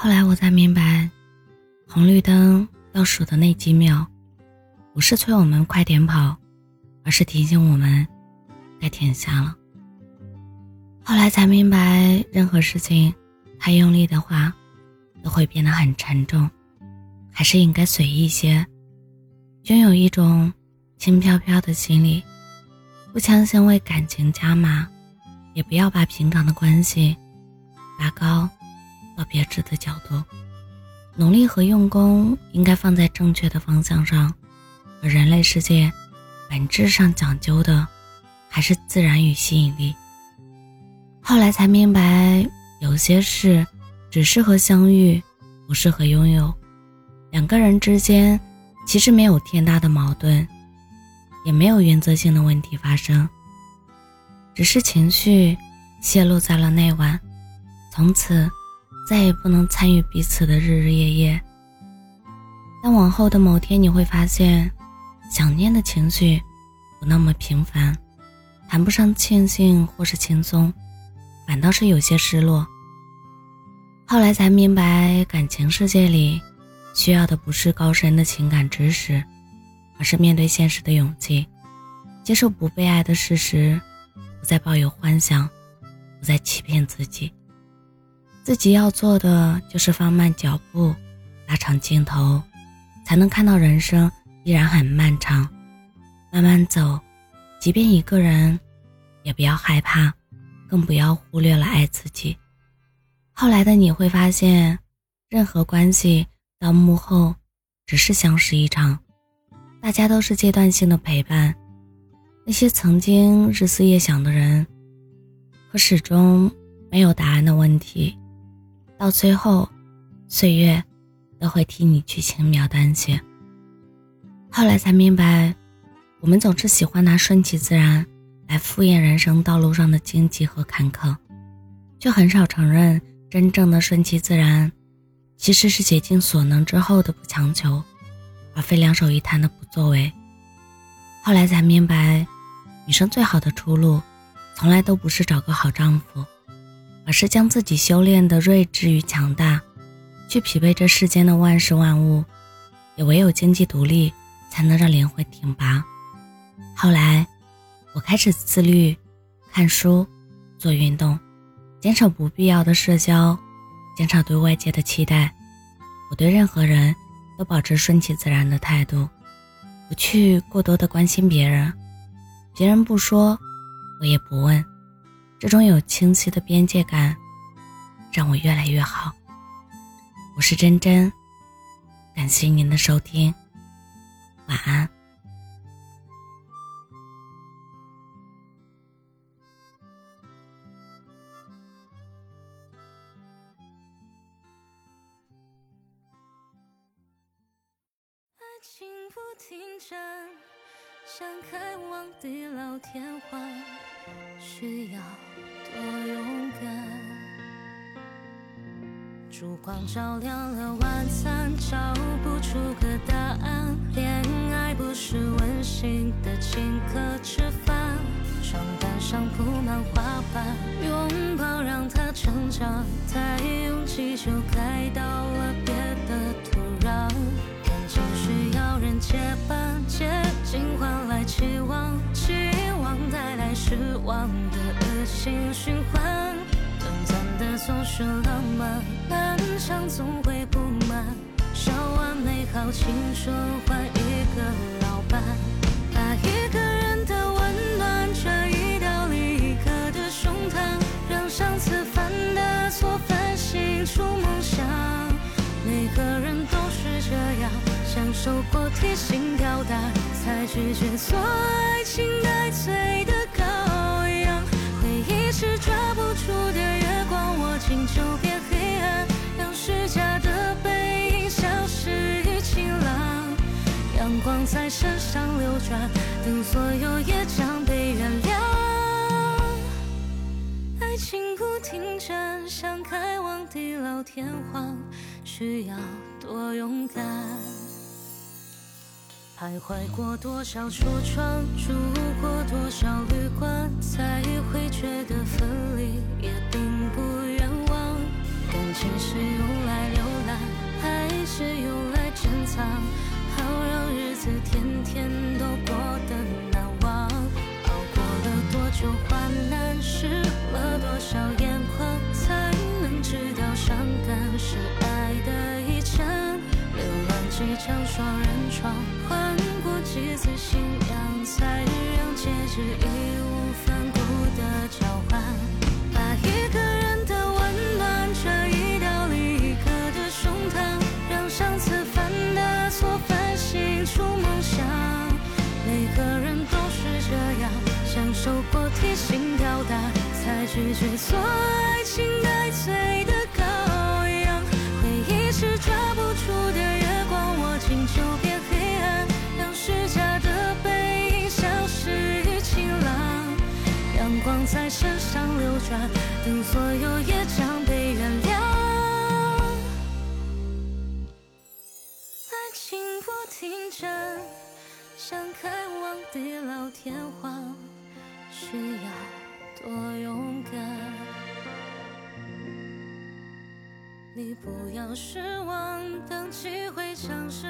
后来我才明白，红绿灯倒数的那几秒，不是催我们快点跑，而是提醒我们该停下了。后来才明白，任何事情太用力的话，都会变得很沉重，还是应该随意些，拥有一种轻飘飘的心理，不强行为感情加码，也不要把平常的关系拔高。到别致的角度，努力和用功应该放在正确的方向上，而人类世界本质上讲究的还是自然与吸引力。后来才明白，有些事只适合相遇，不适合拥有。两个人之间其实没有天大的矛盾，也没有原则性的问题发生，只是情绪泄露在了那晚，从此。再也不能参与彼此的日日夜夜。但往后的某天，你会发现，想念的情绪不那么频繁，谈不上庆幸或是轻松，反倒是有些失落。后来才明白，感情世界里需要的不是高深的情感知识，而是面对现实的勇气，接受不被爱的事实，不再抱有幻想，不再欺骗自己。自己要做的就是放慢脚步，拉长镜头，才能看到人生依然很漫长。慢慢走，即便一个人，也不要害怕，更不要忽略了爱自己。后来的你会发现，任何关系到幕后，只是相识一场，大家都是阶段性的陪伴。那些曾经日思夜想的人，可始终没有答案的问题。到最后，岁月都会替你去轻描淡写。后来才明白，我们总是喜欢拿顺其自然来敷衍人生道路上的荆棘和坎坷，却很少承认真正的顺其自然，其实是竭尽所能之后的不强求，而非两手一摊的不作为。后来才明白，女生最好的出路，从来都不是找个好丈夫。而是将自己修炼的睿智与强大，去匹配这世间的万事万物，也唯有经济独立，才能让灵魂挺拔。后来，我开始自律，看书，做运动，减少不必要的社交，减少对外界的期待。我对任何人都保持顺其自然的态度，不去过多的关心别人，别人不说，我也不问。这种有清晰的边界感，让我越来越好。我是真真，感谢您的收听，晚安。爱情不停站，想开往地老天荒，需要。烛光照亮了晚餐，找不出个答案。恋爱不是温馨的请客吃饭，床单上铺满花瓣，拥抱让它成长。太拥挤就开到了别的土壤。感情需要人接班，接近换来期望，期望带来失望的恶。性循环，短暂的总是浪漫，漫长总会不满。烧完美好青春换一个老伴，把一个人的温暖转移到另一个的胸膛，让上次犯的错反省出梦想。每个人都是这样，享受过提心吊胆，才拒绝做爱情待罪的羔羊。回忆。是抓不住的月光，握紧就变黑暗，让虚假的背影消失于晴朗。阳光在身上流转，等所有业障被原谅。爱情不停站，想开往地老天荒，需要多勇敢。徘徊过多少橱窗，住过多少旅馆，才会觉得分离也情是用来浏览还是用来珍藏？好让日子天天都过得难忘。熬过了多久患难湿了多少眼眶才能知道伤感是爱的遗产流浪几张双人床换过几次信仰才让戒指义无反顾的交换。把一个拒绝做爱情待罪的羔羊。回忆是抓不住的月光，握紧就变黑暗，让虚假的背影消失于晴朗。阳光在身上流转，等所有业障被原谅。爱情不停站，想开往地老天荒，需要多勇敢。你不要失望，等机会尝试